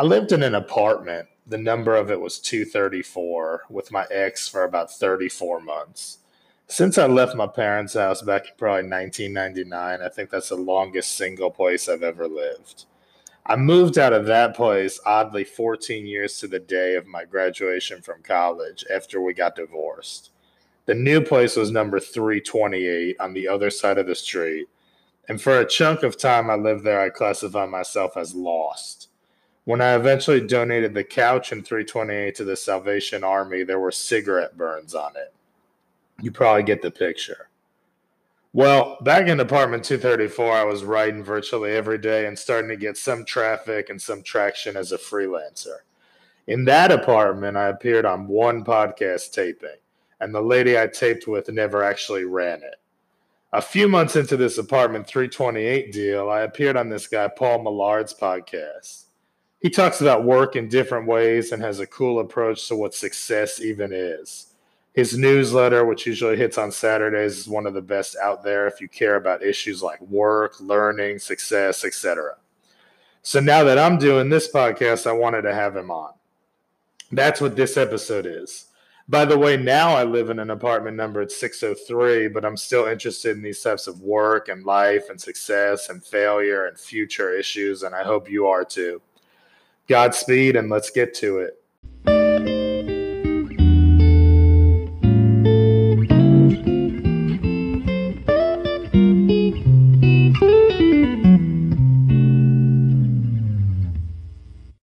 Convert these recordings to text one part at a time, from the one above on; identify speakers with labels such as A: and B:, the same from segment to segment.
A: I lived in an apartment. The number of it was 234 with my ex for about 34 months. Since I left my parents' house back in probably 1999, I think that's the longest single place I've ever lived. I moved out of that place oddly 14 years to the day of my graduation from college after we got divorced. The new place was number 328 on the other side of the street. And for a chunk of time I lived there, I classified myself as lost. When I eventually donated the couch in 328 to the Salvation Army, there were cigarette burns on it. You probably get the picture. Well, back in apartment 234, I was writing virtually every day and starting to get some traffic and some traction as a freelancer. In that apartment, I appeared on one podcast taping, and the lady I taped with never actually ran it. A few months into this apartment 328 deal, I appeared on this guy, Paul Millerd's podcast. He talks about work in different ways and has a cool approach to what success even is. His newsletter, which usually hits on Saturdays, is one of the best out there if you care about issues like work, learning, success, etc. So now that I'm doing this podcast, I wanted to have him on. That's what this episode is. By the way, now I live in an apartment number at 603, but I'm still interested in these types of work and life and success and failure and future issues, and I hope you are too. Godspeed, and let's get to it.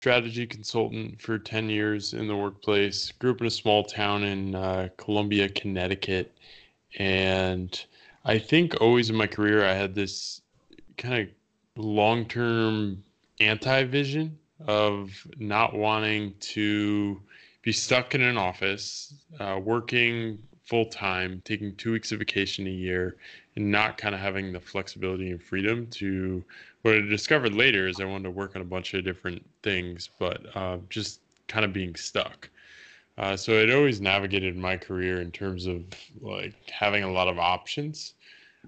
B: strategy consultant for 10 years in the workplace. Grew up in a small town in uh, Columbia, Connecticut. And I think always in my career, I had this kind of long term anti vision of not wanting to be stuck in an office, uh, working full time, taking two weeks of vacation a year, and not kind of having the flexibility and freedom to what I discovered later is I wanted to work on a bunch of different things, but uh, just kind of being stuck. Uh, so I'd always navigated my career in terms of like having a lot of options.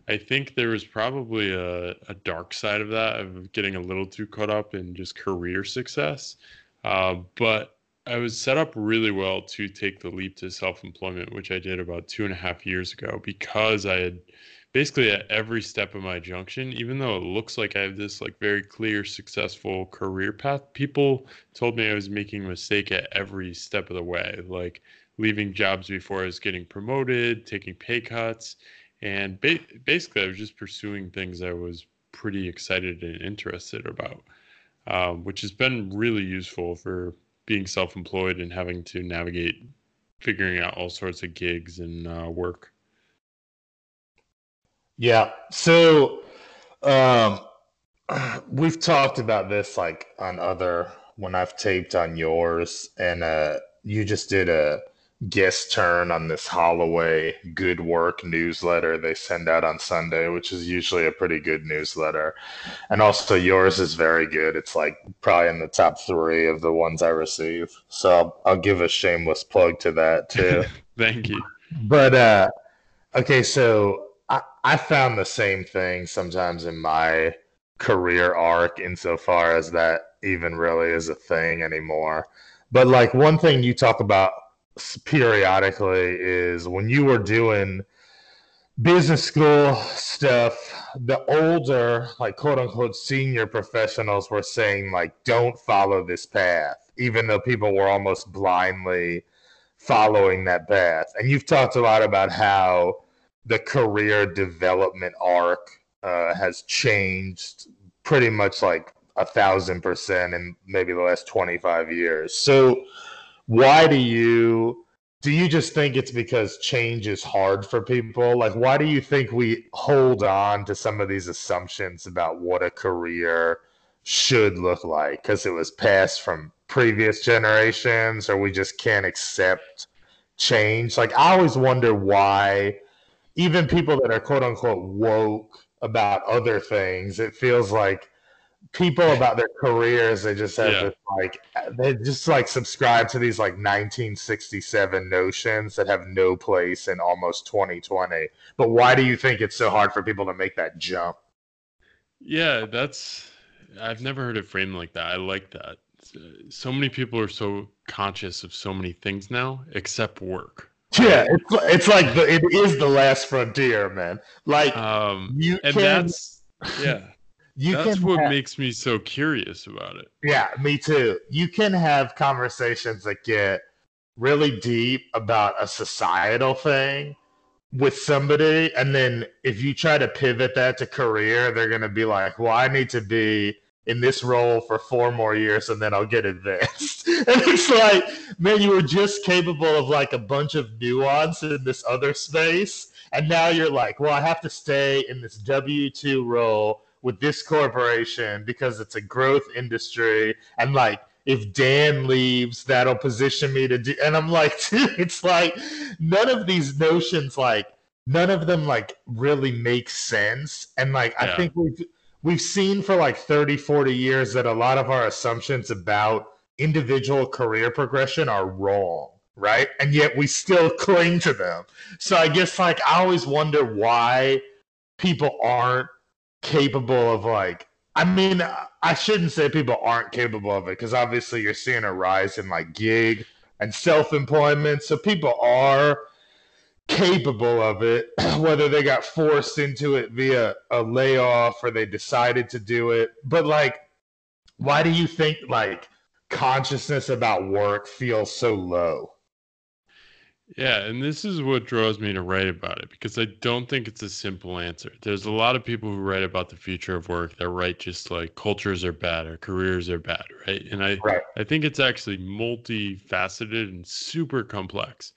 B: I think there was probably a, a dark side of that of getting a little too caught up in just career success. Uh, but I was set up really well to take the leap to self employment, which I did about two and a half years ago because I had basically at every step of my junction even though it looks like i have this like very clear successful career path people told me i was making a mistake at every step of the way like leaving jobs before i was getting promoted taking pay cuts and ba- basically i was just pursuing things i was pretty excited and interested about um, which has been really useful for being self-employed and having to navigate figuring out all sorts of gigs and uh, work
A: yeah. So um we've talked about this like on other when I've taped on yours and uh you just did a guest turn on this Holloway Good Work newsletter they send out on Sunday, which is usually a pretty good newsletter. And also yours is very good. It's like probably in the top three of the ones I receive. So I'll, I'll give a shameless plug to that too.
B: Thank you.
A: But uh okay, so I, I found the same thing sometimes in my career arc insofar as that even really is a thing anymore. But like one thing you talk about periodically is when you were doing business school stuff, the older, like quote unquote senior professionals were saying, like, don't follow this path, even though people were almost blindly following that path. And you've talked a lot about how the career development arc uh, has changed pretty much like a thousand percent in maybe the last 25 years. So, why do you do you just think it's because change is hard for people? Like, why do you think we hold on to some of these assumptions about what a career should look like? Because it was passed from previous generations, or we just can't accept change? Like, I always wonder why even people that are quote unquote woke about other things, it feels like people about their careers they just have yeah. this like they just like subscribe to these like 1967 notions that have no place in almost 2020 but why do you think it's so hard for people to make that jump
B: yeah that's i've never heard it framed like that i like that so many people are so conscious of so many things now, except work.
A: Yeah, it's it's like the it is the last frontier, man. Like
B: um, you and can, that's yeah. You That's what have, makes me so curious about it.
A: Yeah, me too. You can have conversations that get really deep about a societal thing with somebody, and then if you try to pivot that to career, they're going to be like, "Well, I need to be in this role for four more years, and then I'll get advanced." and it's like, man, you were just capable of like a bunch of nuance in this other space, and now you're like, "Well, I have to stay in this W two role." With this corporation because it's a growth industry and like if Dan leaves, that'll position me to do. And I'm like, dude, it's like none of these notions, like none of them, like really make sense. And like yeah. I think we've we've seen for like 30, 40 years that a lot of our assumptions about individual career progression are wrong, right? And yet we still cling to them. So I guess like I always wonder why people aren't capable of like I mean, I shouldn't say people aren't capable of it because obviously you're seeing a rise in like gig and self employment. So people are capable of it, whether they got forced into it via a layoff or they decided to do it. But like, why do you think like consciousness about work feels so low?
B: Yeah, and this is what draws me to write about it because I don't think it's a simple answer. There's a lot of people who write about the future of work that write just like cultures are bad or careers are bad, right? And I right. I think it's actually multifaceted and super complex.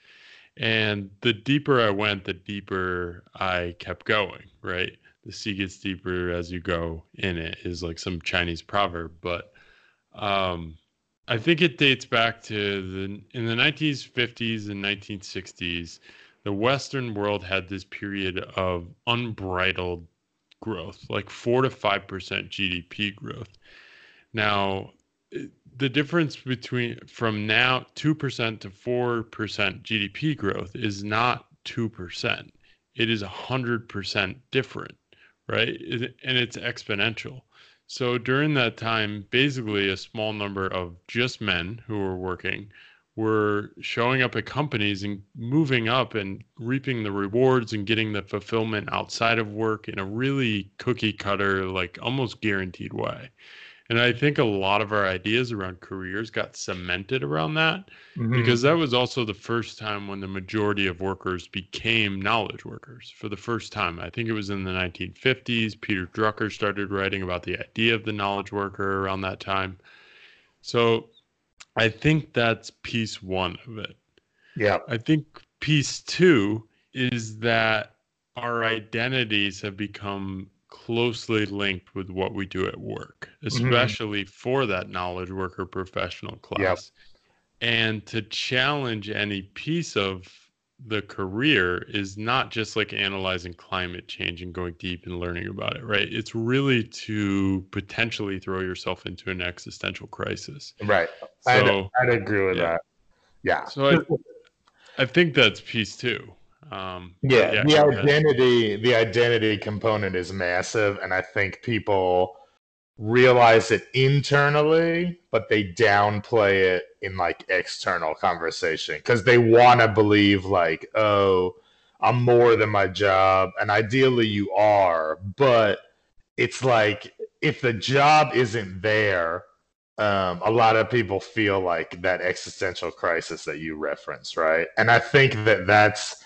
B: And the deeper I went, the deeper I kept going, right? The sea gets deeper as you go in it is like some Chinese proverb, but um I think it dates back to the in the 1950s and 1960s. The Western world had this period of unbridled growth, like four to five percent GDP growth. Now, the difference between from now two percent to four percent GDP growth is not two percent. It is a hundred percent different, right? And it's exponential. So during that time, basically a small number of just men who were working were showing up at companies and moving up and reaping the rewards and getting the fulfillment outside of work in a really cookie cutter, like almost guaranteed way. And I think a lot of our ideas around careers got cemented around that mm-hmm. because that was also the first time when the majority of workers became knowledge workers for the first time. I think it was in the 1950s. Peter Drucker started writing about the idea of the knowledge worker around that time. So I think that's piece one of it.
A: Yeah.
B: I think piece two is that our identities have become closely linked with what we do at work, mm-hmm. especially mm-hmm. for that knowledge worker professional class. Yep. And to challenge any piece of the career is not just like analyzing climate change and going deep and learning about it, right? It's really to potentially throw yourself into an existential crisis.
A: Right. So, I'd, I'd agree with yeah. that. Yeah.
B: So I, I think that's piece two. Um,
A: yeah, yeah, the identity, the identity component is massive, and I think people realize it internally, but they downplay it in like external conversation because they want to believe like, oh, I'm more than my job, and ideally you are, but it's like if the job isn't there, um, a lot of people feel like that existential crisis that you reference, right? And I think that that's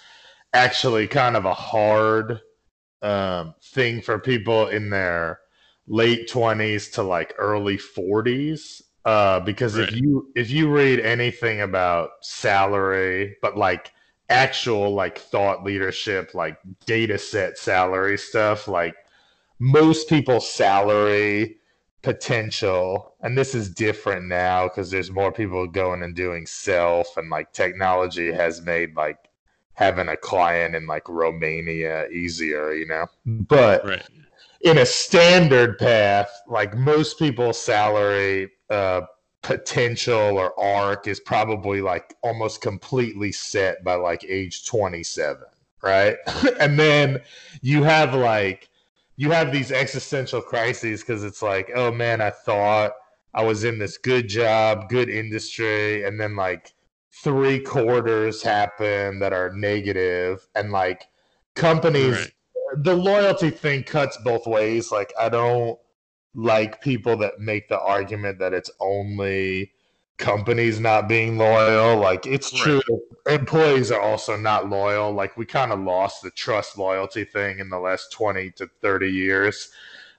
A: actually kind of a hard um, thing for people in their late 20s to like early 40s uh, because right. if you if you read anything about salary but like actual like thought leadership like data set salary stuff like most people's salary potential and this is different now because there's more people going and doing self and like technology has made like having a client in like Romania easier, you know. But right. in a standard path, like most people's salary uh, potential or arc is probably like almost completely set by like age 27, right? and then you have like you have these existential crises because it's like, oh man, I thought I was in this good job, good industry, and then like three quarters happen that are negative, and like companies,
B: Right.
A: the loyalty thing cuts both ways. Like, I don't like people that make the argument that it's only companies not being loyal. Like, it's true. Employees are also not loyal. Like, we kind of lost the trust loyalty thing in the last 20 to 30 years.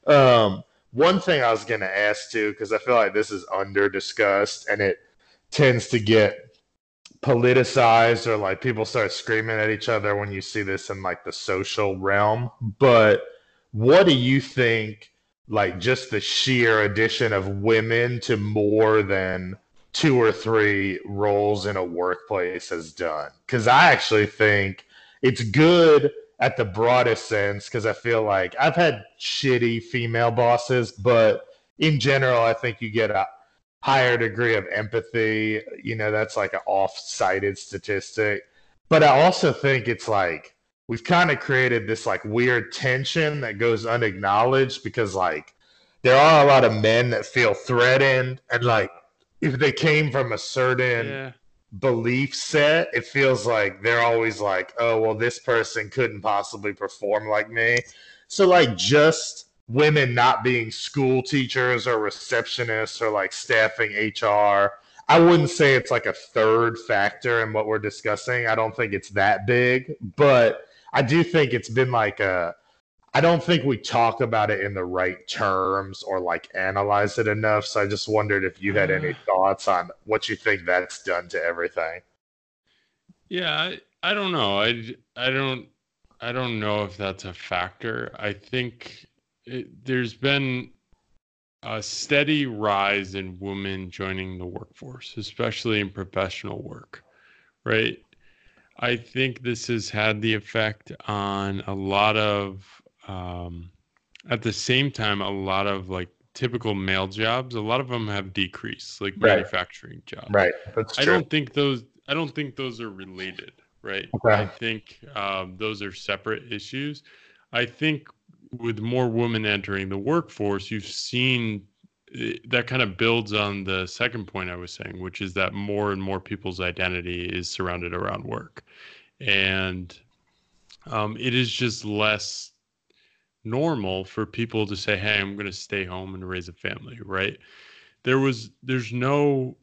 A: Um, one thing I was going to ask too, because I feel like this is under discussed and it tends to get politicized or like people start screaming at each other when you see this in like the social realm. But what do you think, like, just the sheer addition of women to more than two or three roles in a workplace has done? Because I actually think it's good at the broadest sense because I feel like I've had shitty female bosses, but in general, I think you get a higher degree of empathy. You know, that's like an off cited statistic. But I also think it's like we've kind of created this like weird tension that goes unacknowledged because like there are a lot of men that feel threatened and like if they came from a certain
B: Yeah.
A: belief set, it feels like they're always like, oh, well, this person couldn't possibly perform like me. So, like, just women not being school teachers or receptionists or like staffing HR, I wouldn't say it's like a third factor in what we're discussing. I don't think it's that big, but I do think it's been like a. I don't think we talk about it in the right terms or like analyze it enough. So I just wondered if you had any uh. thoughts on what you think that's done to everything.
B: Yeah, I, I don't know. I, I don't I don't know if that's a factor. I think it, there's been a steady rise in women joining the workforce, especially in professional work, right? I think this has had the effect on a lot of, um, at the same time, a lot of like typical male jobs. A lot of them have decreased, like
A: Right.
B: manufacturing jobs.
A: Right. That's true.
B: I don't think those. I don't think those are related, right?
A: Okay.
B: I think um, those are separate issues. I think with more women entering the workforce, you've seen eh, that kind of builds on the second point I was saying, which is that more and more people's identity is surrounded around work, and um, it is just less normal for people to say, "Hey, I'm going to stay home and raise a family," right? There was, there's no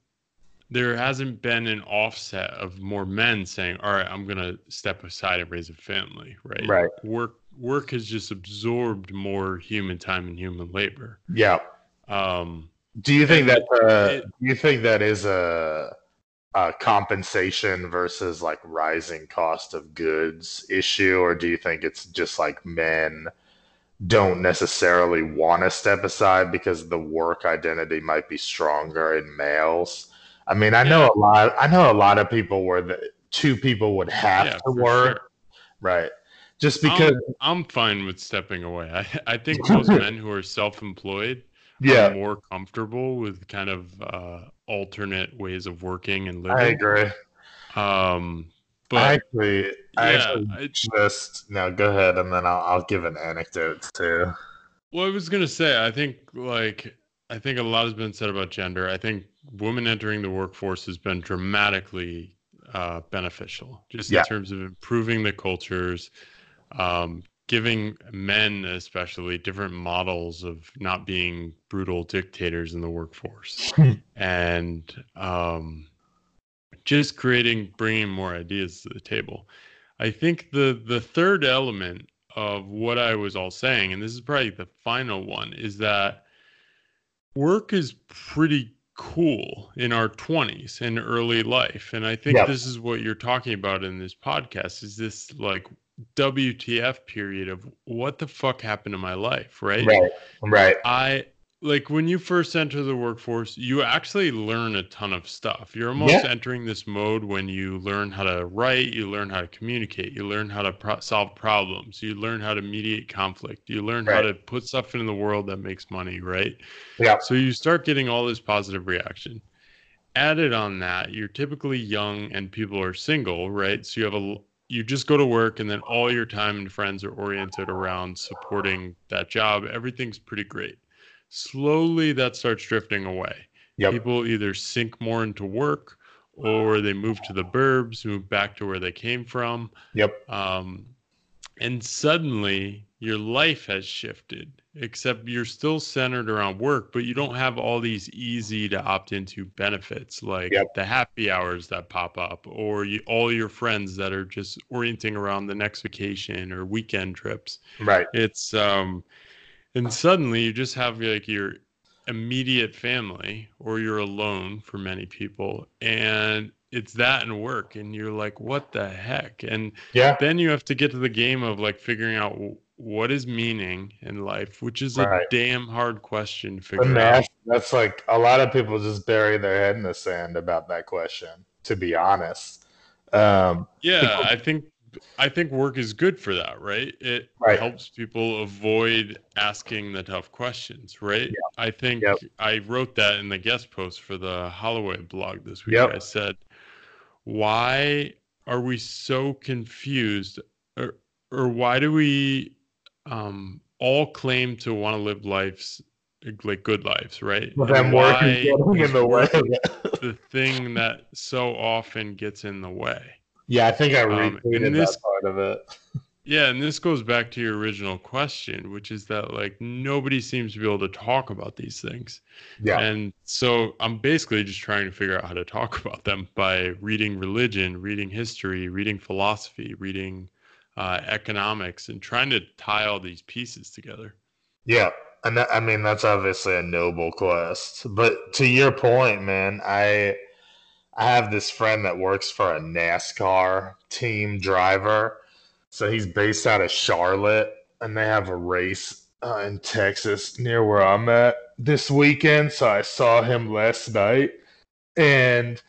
B: there hasn't been an offset of more men saying, "All right, I'm gonna step aside and raise a family." Right.
A: Right.
B: Work work has just absorbed more human time and human labor.
A: Yeah.
B: Um,
A: Do you think that uh,
B: it-
A: do you think that is a, a compensation versus like rising cost of goods issue, or do you think it's just like men don't necessarily want to step aside because the work identity might be stronger in males? I mean, I know a lot. I know a lot of people where the two people would have
B: yeah,
A: to work,
B: sure.
A: right? Just because,
B: I'm, I'm fine with stepping away. I, I think most men who are self-employed
A: yeah,
B: are more comfortable with kind of uh, alternate ways of working and living.
A: I agree.
B: Um,
A: I
B: but
A: actually, I actually
B: I,
A: just now Go ahead, and then I'll, I'll give an anecdote too.
B: Well, I was gonna say, I think like I think a lot has been said about gender. I think women entering the workforce has been dramatically uh, beneficial, just
A: Yeah.
B: in terms of improving the cultures, um, giving men especially different models of not being brutal dictators in the workforce, and um, just creating, bringing more ideas to the table. I think the the third element of what I was all saying, and this is probably the final one, is that work is pretty cool in our 20s and early life. And I think
A: Yep.
B: this is what you're talking about in this podcast is this like WTF period of what the fuck happened to my life, right?
A: Right, right,
B: I like when you first enter the workforce, you actually learn a ton of stuff. You're almost
A: Yeah.
B: entering this mode when you learn how to write, you learn how to communicate, you learn how to pro- solve problems, you learn how to mediate conflict, you learn how to put stuff into the world that makes money, right?
A: yeah,
B: So you start getting all this positive reaction. Added on that, you're typically young and people are single, right? So you have a you just go to work and then all your time and friends are oriented around supporting that job. Everything's pretty great. slowly that starts drifting away.
A: Yep.
B: People either sink more into work or they move to the burbs, move back to where they came from.
A: Yep.
B: Um, and suddenly your life has shifted except you're still centered around work but you don't have all these easy to opt into benefits like
A: Yep.
B: the happy hours that pop up or you, all your friends that are just orienting around the next vacation or weekend trips
A: Right.
B: it's um and suddenly you just have like your immediate family or you're alone for many people and it's that and work and you're like what the heck and
A: Yeah.
B: then you have to get to the game of like figuring out what is meaning in life which is a damn hard question to figure out
A: that's like a lot of people just bury their head in the sand about that question, to be honest. Um,
B: yeah i think i think work is good for that right it
A: Right.
B: helps people avoid asking the tough questions right i think
A: Yep.
B: i wrote that in the guest post for the holloway blog this week
A: Yep.
B: i said why are we so confused or or why do we um all claim to want to live lives like good lives right
A: but
B: And
A: work is getting in the way.
B: the thing that so often gets in the way
A: Yeah, I think I
B: Um,
A: retweeted
B: this-
A: that part of it.
B: yeah, and this goes back to your original question, which is that like nobody seems to be able to talk about these things.
A: Yeah.
B: And so I'm basically just trying to figure out how to talk about them by reading religion, reading history, reading philosophy, reading uh, economics, and trying to tie all these pieces together.
A: Yeah, and that, I mean that's obviously a noble quest. But to your point, man, I I have this friend that works for a NASCAR team driver. So he's based out of Charlotte, and they have a race uh, in Texas near where I'm at this weekend. So I saw him last night, and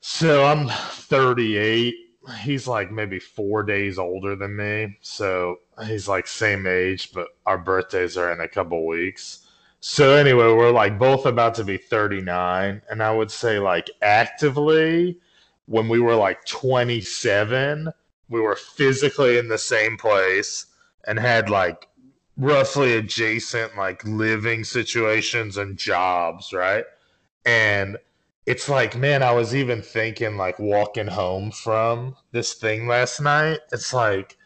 A: so I'm 38. He's like maybe four days older than me. So he's like same age, but our birthdays are in a couple weeks. So anyway, we're like both about to be 39. And I would say like actively, when we were like 27, we were physically in the same place and had like roughly adjacent like living situations and jobs, right? And it's like, man, I was even thinking like walking home from this thing last night. It's like,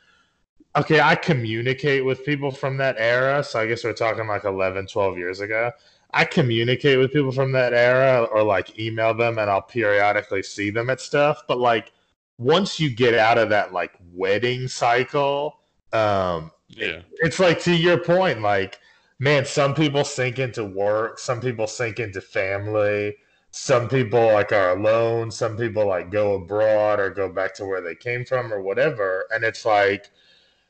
A: okay, I communicate with people from that era. So I guess we're talking like 11, 12 years ago. I communicate with people from that era or like email them and I'll periodically see them at stuff. But like once you get out of that like wedding cycle, um,
B: Yeah.
A: it's like to your point, like, man, some people sink into work, some people sink into family, some people like are alone, some people like go abroad or go back to where they came from or whatever. And it's like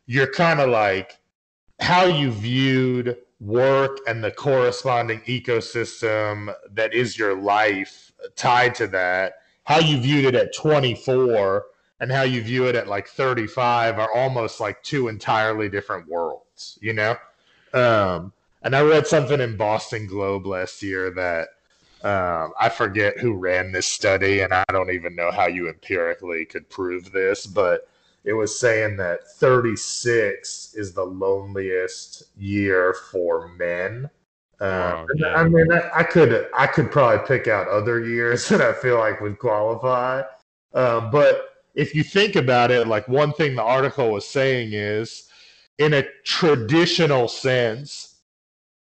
A: you're kind of like how you viewed work and the corresponding ecosystem that is your life tied to that, how you viewed it at 24 and how you view it at like 35 are almost like two entirely different worlds, you know? Um, and I read something in Boston Globe last year that um, I forget who ran this study, and I don't even know how you empirically could prove this, but it was saying that 36 is the loneliest year for men. Um,
B: Wow, yeah.
A: I mean, I, I could I could probably pick out other years that I feel like would qualify, um, but if you think about it, like one thing the article was saying is, in a traditional sense,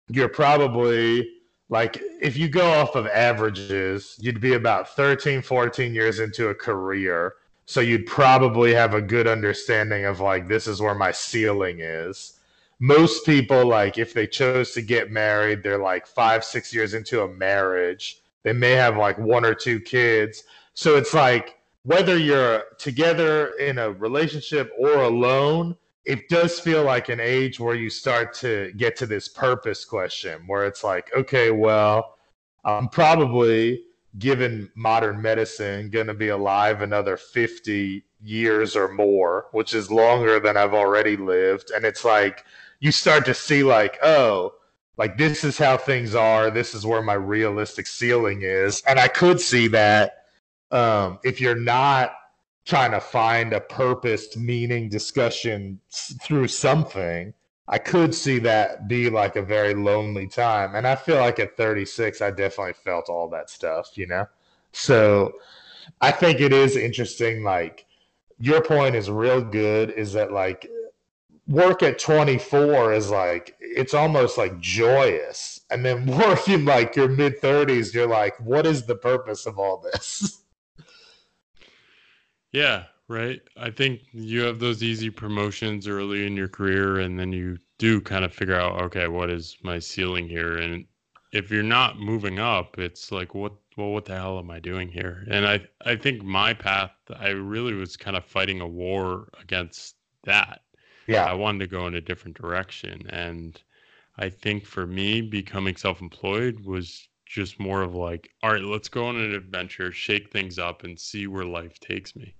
A: you're probably like if you go off of averages, you'd be about 13, 14 years into a career. So you'd probably have a good understanding of like this is where my ceiling is. Most people like if they chose to get married, they're like 5, 6 years into a marriage. They may have like one or two kids. So it's like whether you're together in a relationship or alone, it does feel like an age where you start to get to this purpose question where it's like, okay, well, I'm probably, given modern medicine, going to be alive another 50 years or more, which is longer than I've already lived. And it's like, you start to see, like, oh, like this is how things are. This is where my realistic ceiling is. And I could see that um, if you're not trying to find a purposed meaning discussion through something I could see that be like a very lonely time. And I feel like at 36, I definitely felt all that stuff, you know? So I think it is interesting. Like, your point is real good is that, like, work at 24 is like, it's almost like joyous. And then working like your mid 30s, you're like, what is the purpose of all this?
B: Yeah, right? I think you have those easy promotions early in your career, and then you do kind of figure out, okay, what is my ceiling here? And if you're not moving up, it's like, what, well, what the hell am I doing here? And I, I think my path, I really was kind of fighting a war against that.
A: Yeah.
B: I wanted to go in a different direction. And I think for me, becoming self employed was just more of like, all right, let's go on an adventure, shake things up, and see where life takes me.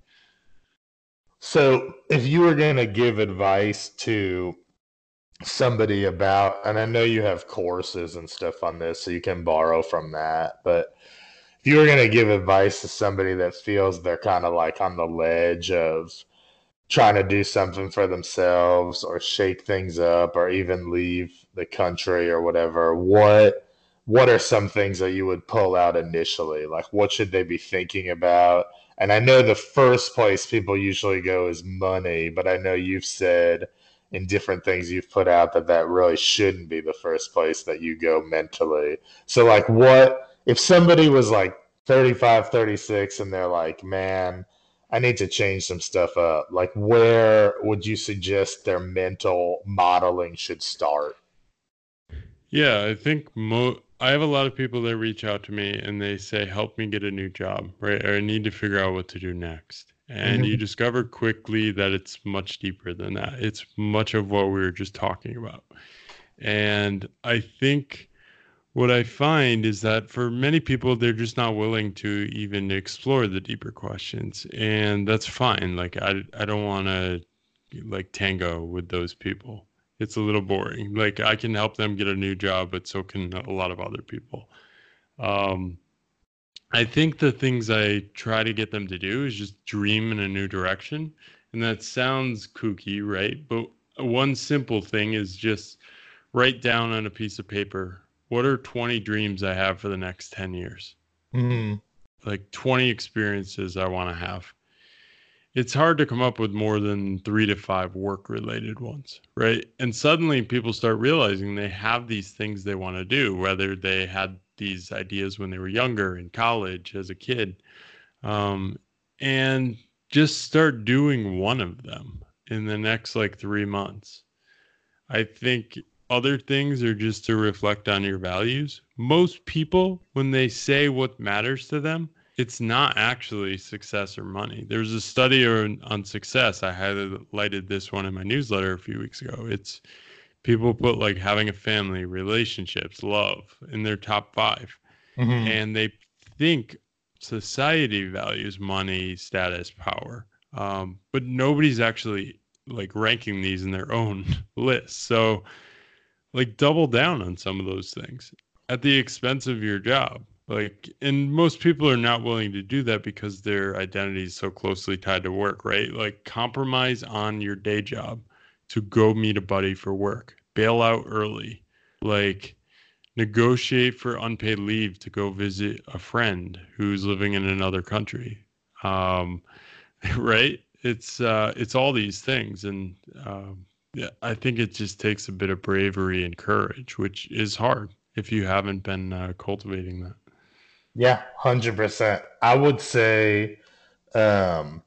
A: So, if you were going to give advice to somebody about, and I know you have courses and stuff on this, so you can borrow from that, but if you were going to give advice to somebody that feels they're kind of like on the ledge of trying to do something for themselves or shake things up or even leave the country or whatever, what what are some things that you would pull out initially? Like what should they be thinking about? And I know the first place people usually go is money, but I know you've said in different things you've put out that that really shouldn't be the first place that you go mentally. So, like, what if somebody was like 35, 36 and they're like, man, I need to change some stuff up? Like, where would you suggest their mental modeling should start?
B: Yeah, I think mo- I have a lot of people that reach out to me and they say, "Help me get a new job," right? Or I need to figure out what to do next. And mm-hmm. you discover quickly that it's much deeper than that. It's much of what we were just talking about. And I think what I find is that for many people, they're just not willing to even explore the deeper questions. And that's fine. Like, I, I don't want to like tango with those people it's a little boring. Like I can help them get a new job, but so can a lot of other people. Um, I think the things I try to get them to do is just dream in a new direction. And that sounds kooky, right? But one simple thing is just write down on a piece of paper what are 20 dreams I have for the next 10 years?
A: Mm-hmm.
B: Like 20 experiences I want to have it's hard to come up with more than three to five work related ones, right? And suddenly people start realizing they have these things they want to do, whether they had these ideas when they were younger in college as a kid, um, and just start doing one of them in the next like three months. I think other things are just to reflect on your values. Most people, when they say what matters to them, it's not actually success or money. There's a study on, on success. I highlighted this one in my newsletter a few weeks ago. It's people put like having a family, relationships, love in their top 5
A: mm-hmm.
B: and they think society values money, status, power. Um, but nobody's actually like ranking these in their own list. So, like, double down on some of those things at the expense of your job like and most people are not willing to do that because their identity is so closely tied to work right? Like compromise on your day job to go meet a buddy for work. Bail out early. Like negotiate for unpaid leave to go visit a friend who's living in another country. Um, right? It's uh, it's all these things. And um, yeah, i think it just takes a bit of bravery and courage which is hard if you haven't been uh, cultivating that
A: yeah, hundred percent. I would say um,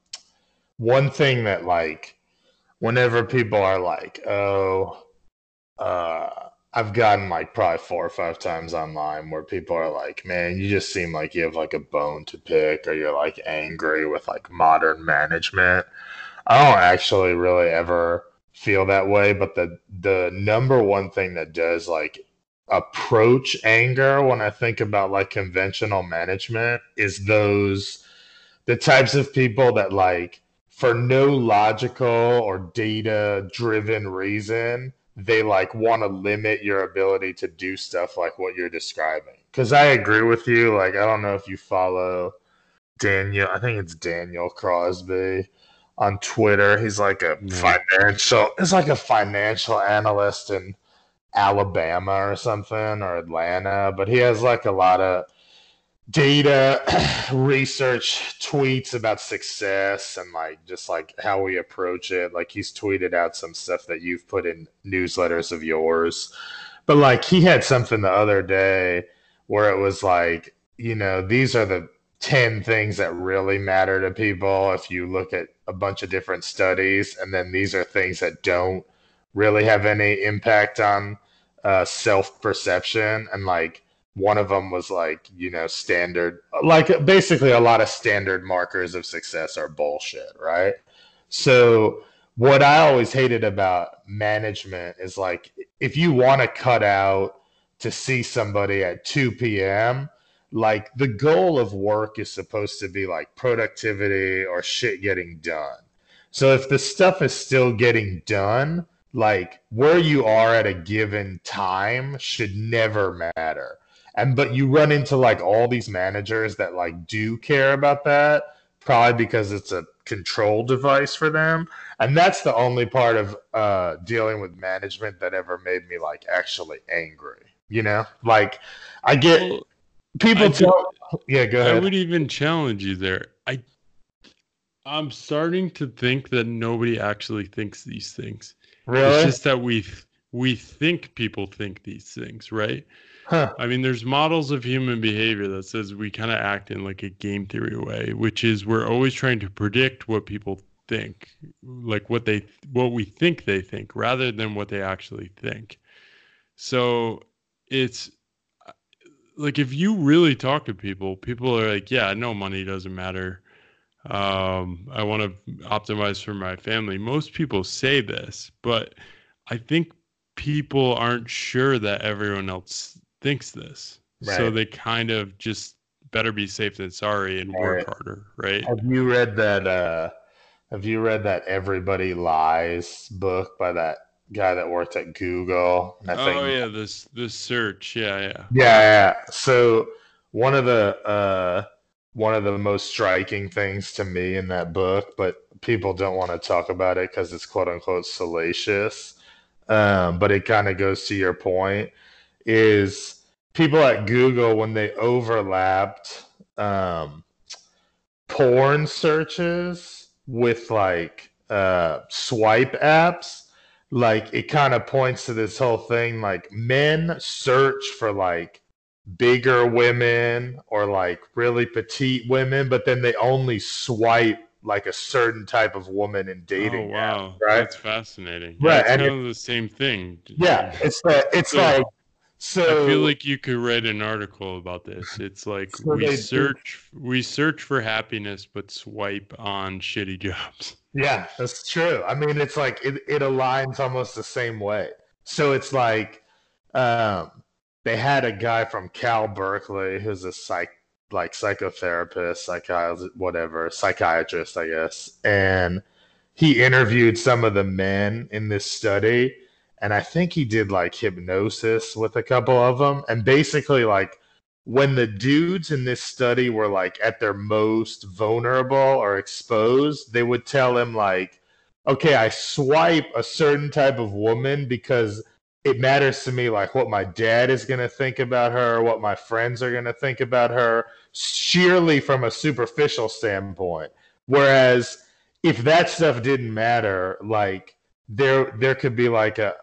A: one thing that like whenever people are like, "Oh, uh, I've gotten like probably four or five times online where people are like, "Man, you just seem like you have like a bone to pick, or you're like angry with like modern management." I don't actually really ever feel that way, but the the number one thing that does like approach anger when I think about like conventional management is those the types of people that like for no logical or data driven reason they like want to limit your ability to do stuff like what you're describing because i agree with you like i don't know if you follow daniel i think it's daniel crosby on Twitter. He's like a mm. financial. He's like a financial analyst in Alabama or something or Atlanta, but he has like a lot of data research tweets about success and like just like how we approach it. Like he's tweeted out some stuff that you've put in newsletters of yours. But like he had something the other day where it was like you know these are the 10 things that really matter to people if you look at a bunch of different studies and then these are things that don't really have any impact on uh, self perception and like one of them was like you know standard like basically a lot of standard markers of success are bullshit right? So what i always hated about management is like if you want to cut out to see somebody at 2 p.m like the goal of work is supposed to be like productivity or shit getting done. So if the stuff is still getting done like where you are at a given time should never matter. And but you run into like all these managers that like do care about that probably because it's a control device for them. And that's the only part of uh dealing with management that ever made me like actually angry you know? Like i get well, people I tell yeah go ahead.
B: i would even challenge you there. I i'm starting to think that nobody actually thinks these things really it's just that we we think people think these things right Huh. I mean, there's models of human behavior that says we kind of act in like a game theory way, which is we're always trying to predict what people think, like what they what we think they think, rather than what they actually think. So it's uh, like if you really talk to people, people are like, "Yeah, no, money doesn't matter. Um, I want to optimize for my family." Most people say this, but I think people aren't sure that everyone else thinks this. Right. So they kind of just better be safe than sorry and work right. harder, right?
A: Have you read that uh have you read that Everybody Lies book by that guy that worked at Google?
B: I oh yeah, this this search. Yeah, yeah.
A: Yeah, yeah. So one of the uh one of the most striking things to me in that book, but people don't want to talk about it because it's quote unquote salacious. Um, but it kind of goes to your point is people at Google when they overlapped um, porn searches with like uh, swipe apps, like it kind of points to this whole thing like men search for like bigger women or like really petite women, but then they only swipe like a certain type of woman in dating. Oh wow, apps, right?
B: That's fascinating. Right, yeah, it's and kind it, of the same thing.
A: Yeah, it's like it's so, like so
B: I feel like you could write an article about this. It's like so we search do. we search for happiness but swipe on shitty jobs.
A: Yeah, that's true. I mean it's like it, it aligns almost the same way. So it's like um they had a guy from Cal Berkeley who's a psych like psychotherapist, psychiatrist, whatever, psychiatrist, I guess. And he interviewed some of the men in this study and I think he did like hypnosis with a couple of them. And basically, like when the dudes in this study were like at their most vulnerable or exposed, they would tell him like, "Okay, I swipe a certain type of woman because." It matters to me, like what my dad is going to think about her, what my friends are going to think about her, sheerly from a superficial standpoint. Whereas if that stuff didn't matter, like there there could be like a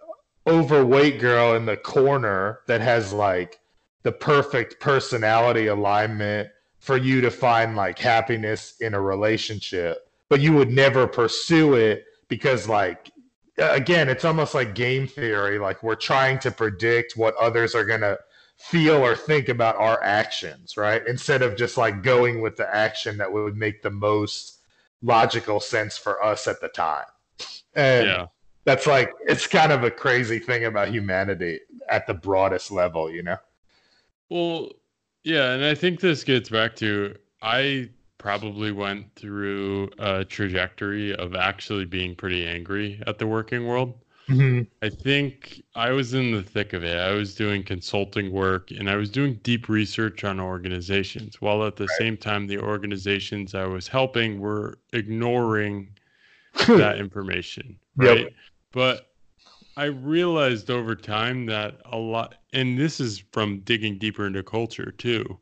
A: overweight girl in the corner that has like the perfect personality alignment for you to find like happiness in a relationship but you would never pursue it because like again it's almost like game theory like we're trying to predict what others are going to feel or think about our actions right? Instead of just like going with the action that would make the most logical sense for us at the time. And yeah. that's like it's kind of a crazy thing about humanity at the broadest level, you know.
B: Well, yeah, and I think this gets back to I probably went through a trajectory of actually being pretty angry at the working world. Mm-hmm. I think I was in the thick of it. I was doing consulting work and I was doing deep research on organizations, while at the right. same time, the organizations I was helping were ignoring that information, right? Yep. But I realized over time that a lot, and this is from digging deeper into culture too,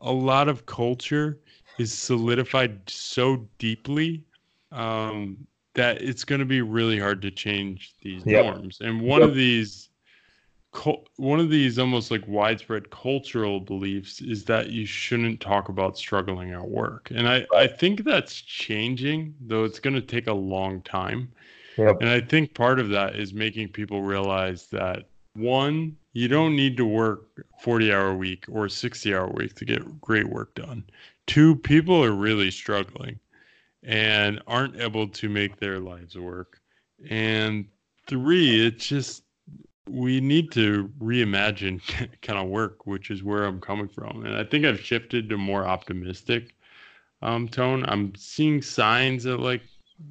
B: a lot of culture is solidified so deeply um, that it's going to be really hard to change these yep. norms. And one yep. of these, one of these almost like widespread cultural beliefs is that you shouldn't talk about struggling at work. And I, I think that's changing, though it's going to take a long time. Yep. And I think part of that is making people realize that one, you don't need to work 40 hour week or 60 hour week to get great work done. Two, people are really struggling and aren't able to make their lives work. And three, it's just we need to reimagine kind of work, which is where I'm coming from. And I think I've shifted to more optimistic um, tone. I'm seeing signs that like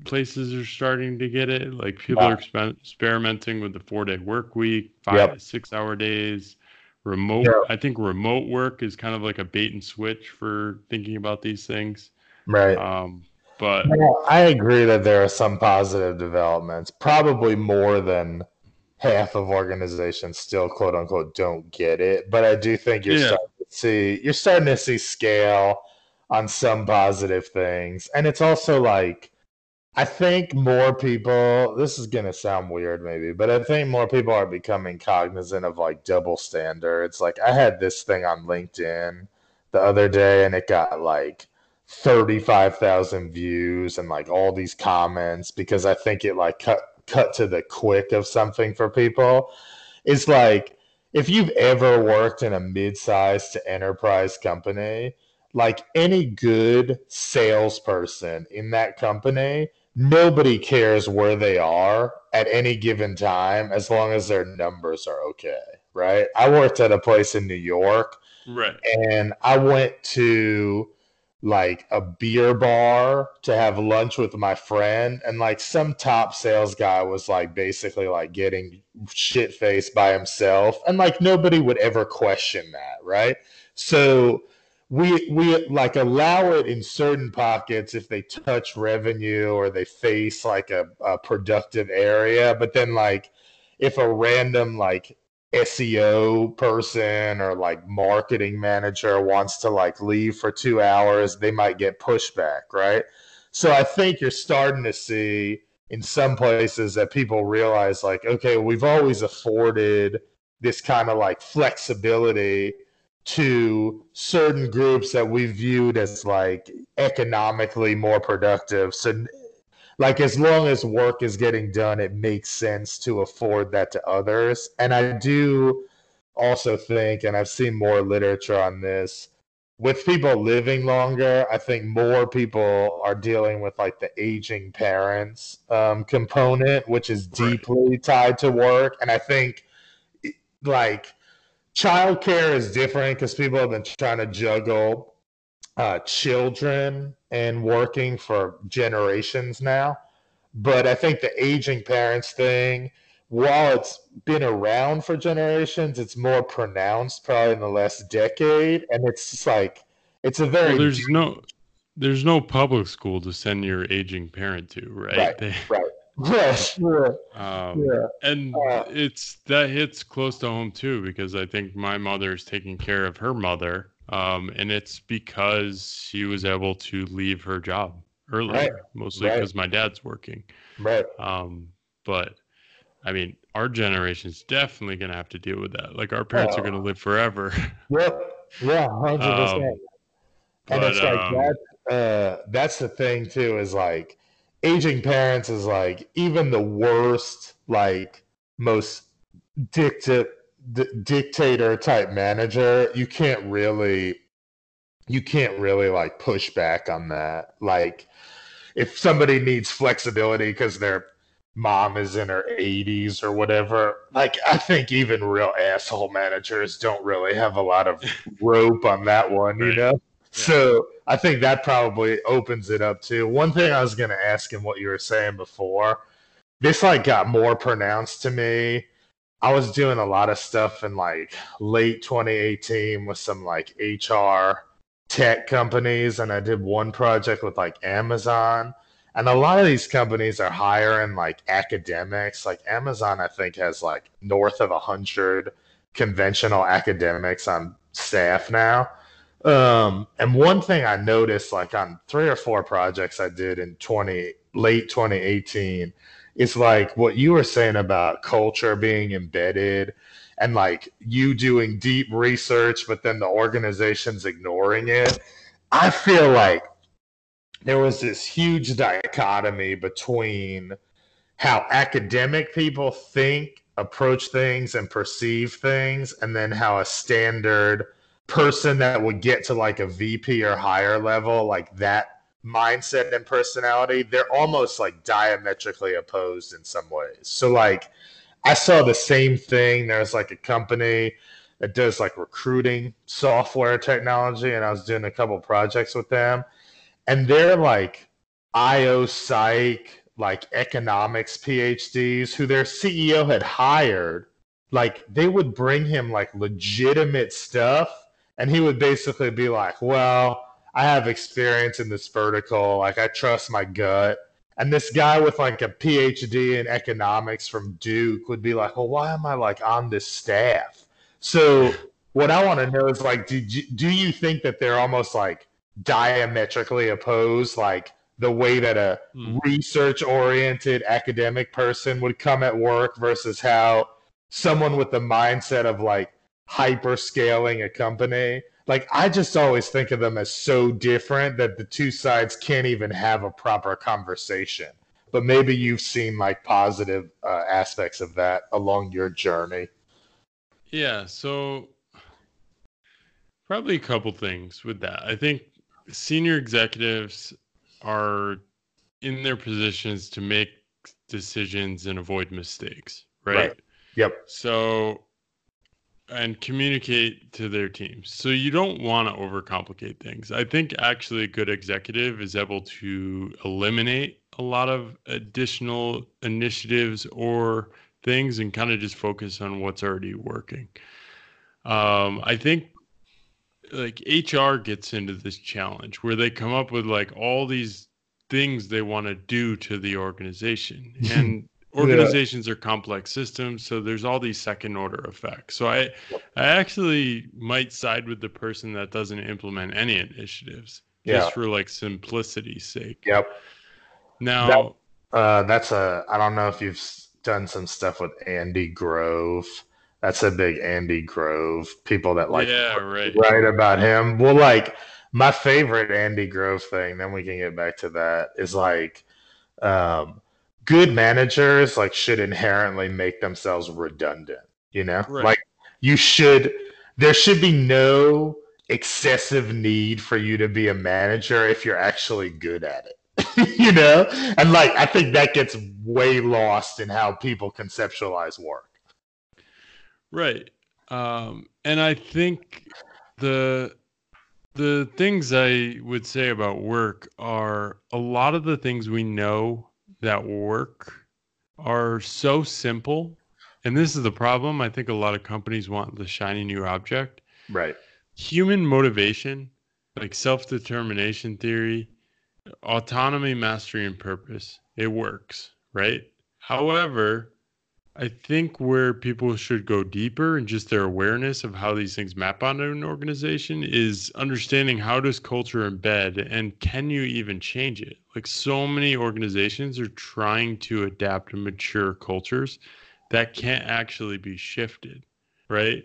B: places are starting to get it. Like people wow. are exper- experimenting with the four day work week, five yep. six hour days, remote. Yep. I think remote work is kind of like a bait and switch for thinking about these things.
A: Right.
B: Um, but
A: I agree that there are some positive developments, probably more than half of organizations still quote unquote don't get it. But I do think you're yeah. starting to see you're starting to see scale on some positive things. And it's also like I think more people this is gonna sound weird maybe, but I think more people are becoming cognizant of like double standards. Like I had this thing on LinkedIn the other day and it got like 35,000 views and like all these comments because I think it like cut cut to the quick of something for people. It's like if you've ever worked in a mid-sized to enterprise company, like any good salesperson in that company, nobody cares where they are at any given time as long as their numbers are okay, right? I worked at a place in New York.
B: Right.
A: And I went to like a beer bar to have lunch with my friend and like some top sales guy was like basically like getting shit faced by himself and like nobody would ever question that right so we we like allow it in certain pockets if they touch revenue or they face like a, a productive area but then like if a random like SEO person or like marketing manager wants to like leave for two hours, they might get pushback, right? So I think you're starting to see in some places that people realize like, okay, we've always afforded this kind of like flexibility to certain groups that we viewed as like economically more productive. So like as long as work is getting done, it makes sense to afford that to others. And I do also think, and I've seen more literature on this, with people living longer, I think more people are dealing with like the aging parents um, component, which is deeply tied to work. And I think like childcare is different because people have been trying to juggle uh, children and working for generations now. But I think the aging parents thing, while it's been around for generations, it's more pronounced probably in the last decade. And it's just like, it's a very.
B: Well, there's no. There's no public school to send your aging parent to, right?
A: Right. They, right. Yes. Yeah.
B: Um, yeah. And uh, it's that hits close to home too, because I think my mother is taking care of her mother um, and it's because she was able to leave her job earlier, right. mostly right. because my dad's working.
A: Right.
B: Um, but I mean, our generation's definitely going to have to deal with that. Like our parents are going to live forever.
A: Yep. Yeah, hundred um, percent. And it's like um, that. Uh, that's the thing too. Is like aging parents is like even the worst, like most dictator d- dictator type manager, you can't really you can't really like push back on that. Like if somebody needs flexibility because their mom is in her 80s or whatever, like I think even real asshole managers don't really have a lot of rope on that one, you know? So I think that probably opens it up too. One thing I was going to ask him what you were saying before, this like got more pronounced to me I was doing a lot of stuff in like late 2018 with some like HR tech companies, and I did one project with like Amazon. And a lot of these companies are hiring like academics. Like Amazon, I think, has like north of a hundred conventional academics on staff now. Um, and one thing I noticed, like on three or four projects I did in twenty late 2018, is like what you were saying about culture being embedded and like you doing deep research, but then the organization's ignoring it. I feel like there was this huge dichotomy between how academic people think, approach things, and perceive things, and then how a standard person that would get to like a VP or higher level, like that mindset and personality, they're almost like diametrically opposed in some ways. So, like, I saw the same thing. There's like a company that does like recruiting software technology, and I was doing a couple projects with them, and they're like IO psych, like economics PhDs who their CEO had hired. Like they would bring him like legitimate stuff, and he would basically be like, "Well, I have experience in this vertical. Like I trust my gut." And this guy with like a PhD in economics from Duke would be like, "Well, why am I like on this staff?" So what I want to know is like, do do you think that they're almost like diametrically opposed, like the way that a mm. research oriented academic person would come at work versus how someone with the mindset of like hyper scaling a company like I just always think of them as so different that the two sides can't even have a proper conversation. But maybe you've seen like positive uh, aspects of that along your journey.
B: Yeah, so probably a couple things with that. I think senior executives are in their positions to make decisions and avoid mistakes, right? right.
A: Yep.
B: So and communicate to their teams. So you don't want to overcomplicate things. I think actually a good executive is able to eliminate a lot of additional initiatives or things and kind of just focus on what's already working. Um, I think like HR gets into this challenge where they come up with like all these things they want to do to the organization and organizations yeah. are complex systems so there's all these second order effects. So i i actually might side with the person that doesn't implement any initiatives yeah. just for like simplicity's sake.
A: Yep.
B: Now
A: that, uh, that's a i don't know if you've done some stuff with andy grove. That's a big andy grove people that like
B: yeah right.
A: write about him. Well like my favorite andy grove thing then we can get back to that is like um good managers like should inherently make themselves redundant you know? Right. like you should there should be no excessive need for you to be a manager if you're actually good at it you know? And like i think that gets way lost in how people conceptualize work.
B: Right. Um and i think the the things i would say about work are a lot of the things we know that work are so simple. And this is the problem. I think a lot of companies want the shiny new object.
A: Right.
B: Human motivation, like self determination theory, autonomy, mastery, and purpose, it works, right? However, I think where people should go deeper and just their awareness of how these things map onto an organization is understanding how does culture embed and can you even change it? Like so many organizations are trying to adapt to mature cultures that can't actually be shifted, right?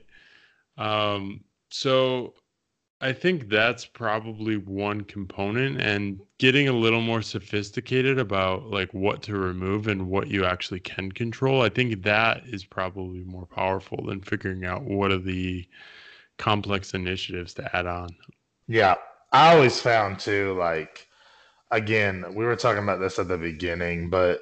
B: Um, so I think that's probably one component and getting a little more sophisticated about like what to remove and what you actually can control. I think that is probably more powerful than figuring out what are the complex initiatives to add on.
A: Yeah. I always found too like again, we were talking about this at the beginning, but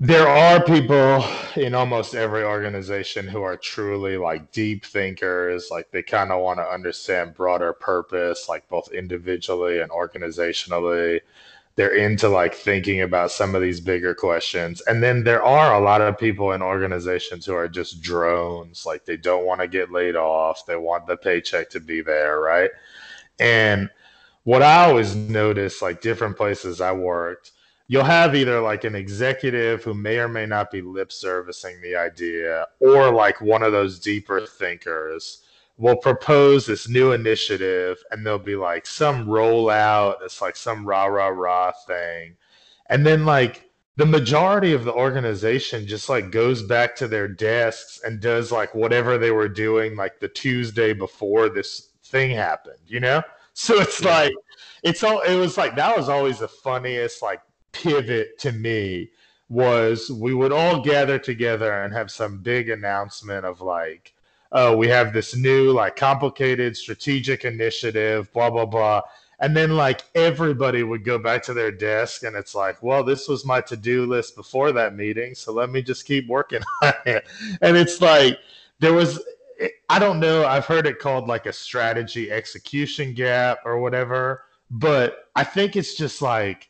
A: there are people in almost every organization who are truly like deep thinkers like they kind of want to understand broader purpose like both individually and organizationally. They're into like thinking about some of these bigger questions. And then there are a lot of people in organizations who are just drones like they don't want to get laid off they want the paycheck to be there right? And what i always notice like different places i worked you'll have either like an executive who may or may not be lip servicing the idea, or like one of those deeper thinkers will propose this new initiative and there'll be like some rollout, it's like some rah rah rah thing. And then like the majority of the organization just like goes back to their desks and does like whatever they were doing like the Tuesday before this thing happened, you know? So it's yeah. like it's all it was like that was always the funniest like pivot to me was we would all gather together and have some big announcement of like oh we have this new like complicated strategic initiative blah blah blah and then like everybody would go back to their desk and it's like well this was my to-do list before that meeting so let me just keep working on it and it's like there was i don't know i've heard it called like a strategy execution gap or whatever but i think it's just like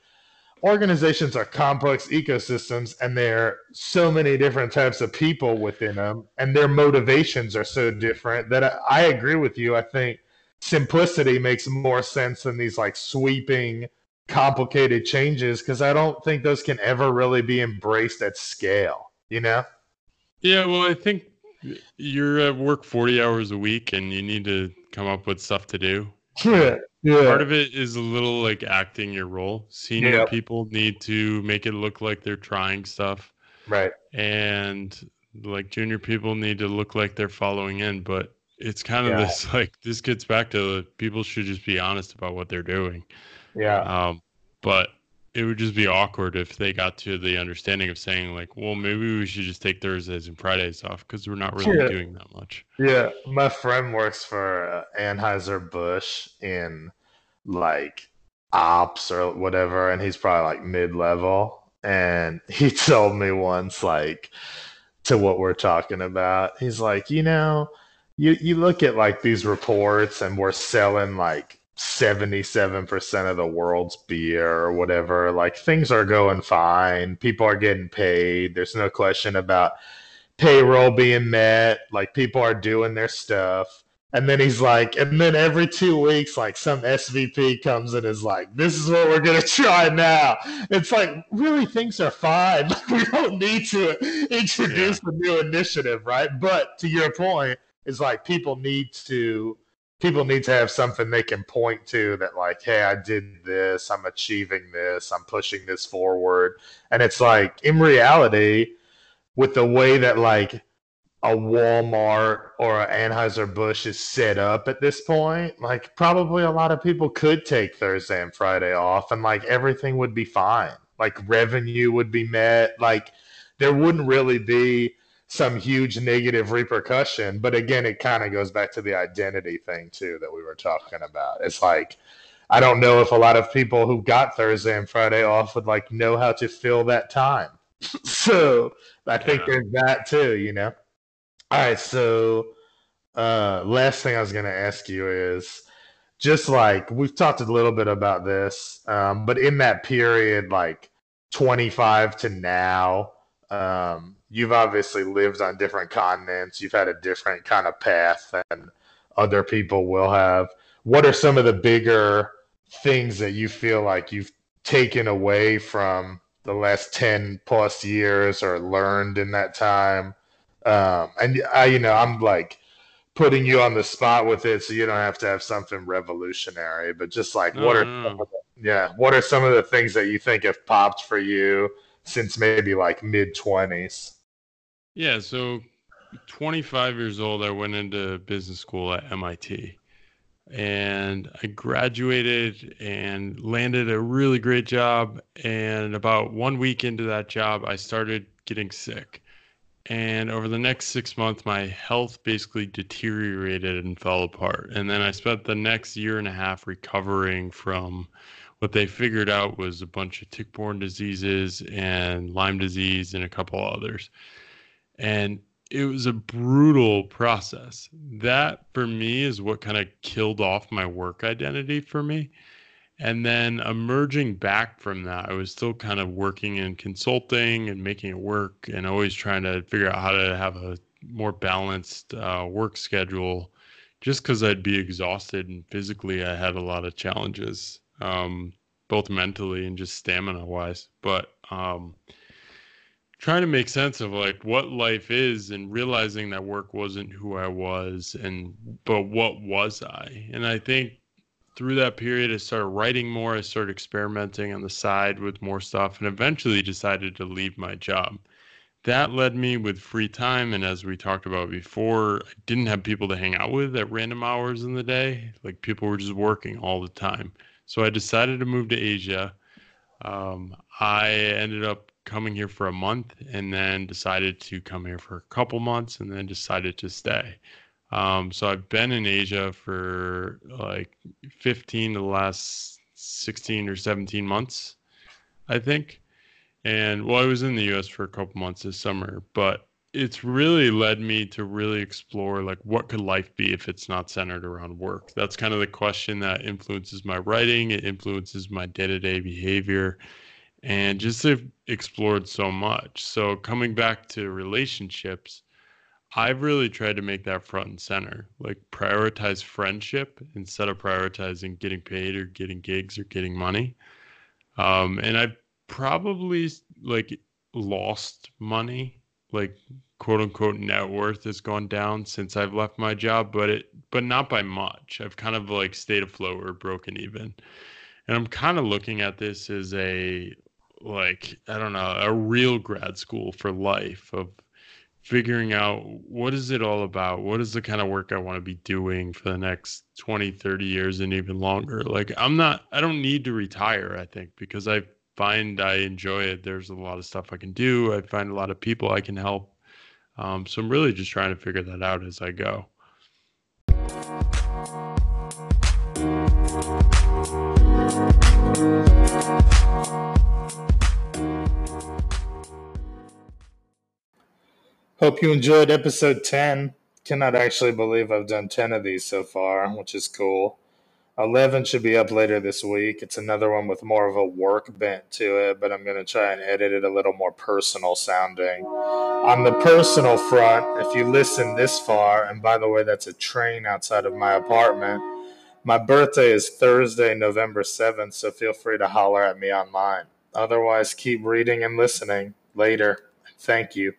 A: organizations are complex ecosystems and there are so many different types of people within them and their motivations are so different that I, I agree with you i think simplicity makes more sense than these like sweeping complicated changes because I don't think those can ever really be embraced at scale, you know?
B: Yeah, well, I think you're at work 40 hours a week and you need to come up with stuff to do.
A: Yeah. Yeah.
B: Part of it is a little like acting your role. Senior yep. people need to make it look like they're trying stuff.
A: Right.
B: And like junior people need to look like they're following in, but it's kind of yeah. this like this gets back to people should just be honest about what they're doing.
A: Yeah.
B: Um, but it would just be awkward if they got to the understanding of saying like, well, maybe we should just take Thursdays and Fridays off because we're not really yeah. doing that much.
A: Yeah, my friend works for uh, Anheuser Busch in like ops or whatever, and he's probably like mid level, and he told me once like to what we're talking about. He's like, you know you you look at like these reports and we're selling like 77% of the world's beer or whatever. Like things are going fine. People are getting paid. There's no question about payroll being met. Like people are doing their stuff. And then he's like and then every two weeks like some svp comes and is like this is what we're going to try now. It's like really things are fine. We don't need to introduce yeah. a new initiative right? But to your point is like people need to people need to have something they can point to that like hey i did this. I'm achieving this. I'm pushing this forward. And it's like in reality with the way that like a walmart or an anheuser-busch is set up at this point like probably a lot of people could take thursday and friday off and like everything would be fine. Like revenue would be met. Like there wouldn't really be some huge negative repercussion. But again, it kind of goes back to the identity thing too that we were talking about. It's like I don't know if a lot of people who got Thursday and Friday off would like know how to fill that time. so I think yeah. there's that too, you know. All right, so uh last thing I was gonna ask you is just like we've talked a little bit about this, um, but in that period, like 25 to now, um, you've obviously lived on different continents. You've had a different kind of path than other people will have. What are some of the bigger things that you feel like you've taken away from the last 10 plus years or learned in that time? Um, and I, you know, I'm like putting you on the spot with it, so you don't have to have something revolutionary, but just like, what are, the, yeah, what are some of the things that you think have popped for you since maybe like mid 20s?
B: Yeah, so 25 years old, I went into business school at MIT. And I graduated and landed a really great job. And about one week into that job, I started getting sick. And over the next six months, my health basically deteriorated and fell apart. And then I spent the next year and a half recovering from what they figured out was a bunch of tick borne diseases and Lyme disease and a couple others and it was a brutal process. That for me is what kind of killed off my work identity for me. And then emerging back from that, I was still kind of working in consulting and making it work and always trying to figure out how to have a more balanced uh, work schedule just because I'd be exhausted and physically I had a lot of challenges. Um, both mentally and just stamina wise. But um, trying to make sense of like what life is and realizing that work wasn't who I was and but what was I? And I think through that period I started writing more, I started experimenting on the side with more stuff and eventually decided to leave my job. That led me with free time and as we talked about before i didn't have people to hang out with at random hours in the day. Like people were just working all the time. So i decided to move to asia. Um, i ended up coming here for a month and then decided to come here for a couple months and then decided to stay um, so i've been in asia for like 15 to the last 16 or 17 months i think and well, I was in the U.S. for a couple months this summer, but it's really led me to really explore like what could life be if it's not centered around work. That's kind of the question that influences my writing. It influences my day-to-day behavior, and just have explored so much. So coming back to relationships. I've really tried to make that front and center, like prioritize friendship instead of prioritizing getting paid or getting gigs or getting money. Um, and I've probably like lost money, like quote unquote net worth has gone down since I've left my job, but it but not by much. I've kind of like stayed afloat or broken even. And I'm kind of looking at this as a like I don't know, a real grad school for life of figuring out what is it all about what is the kind of work i want to be doing for the next 20 30 years and even longer like i'm not i don't need to retire i think because i've find I enjoy it. There's a lot of stuff I can do. I find a lot of people I can help. Um, so I'm really just trying to figure that out as I go.
A: Hope you enjoyed episode 10. Cannot actually believe I've done 10 of these so far, which is cool. 11 should be up later this week. It's another one with more of a work bent to it, but I'm going to try and edit it a little more personal sounding. On the personal front, if you listen this far, and by the way, that's a train outside of my apartment, my birthday is Thursday, November 7th, so feel free to holler at me online. Otherwise, keep reading and listening. Later. Thank you.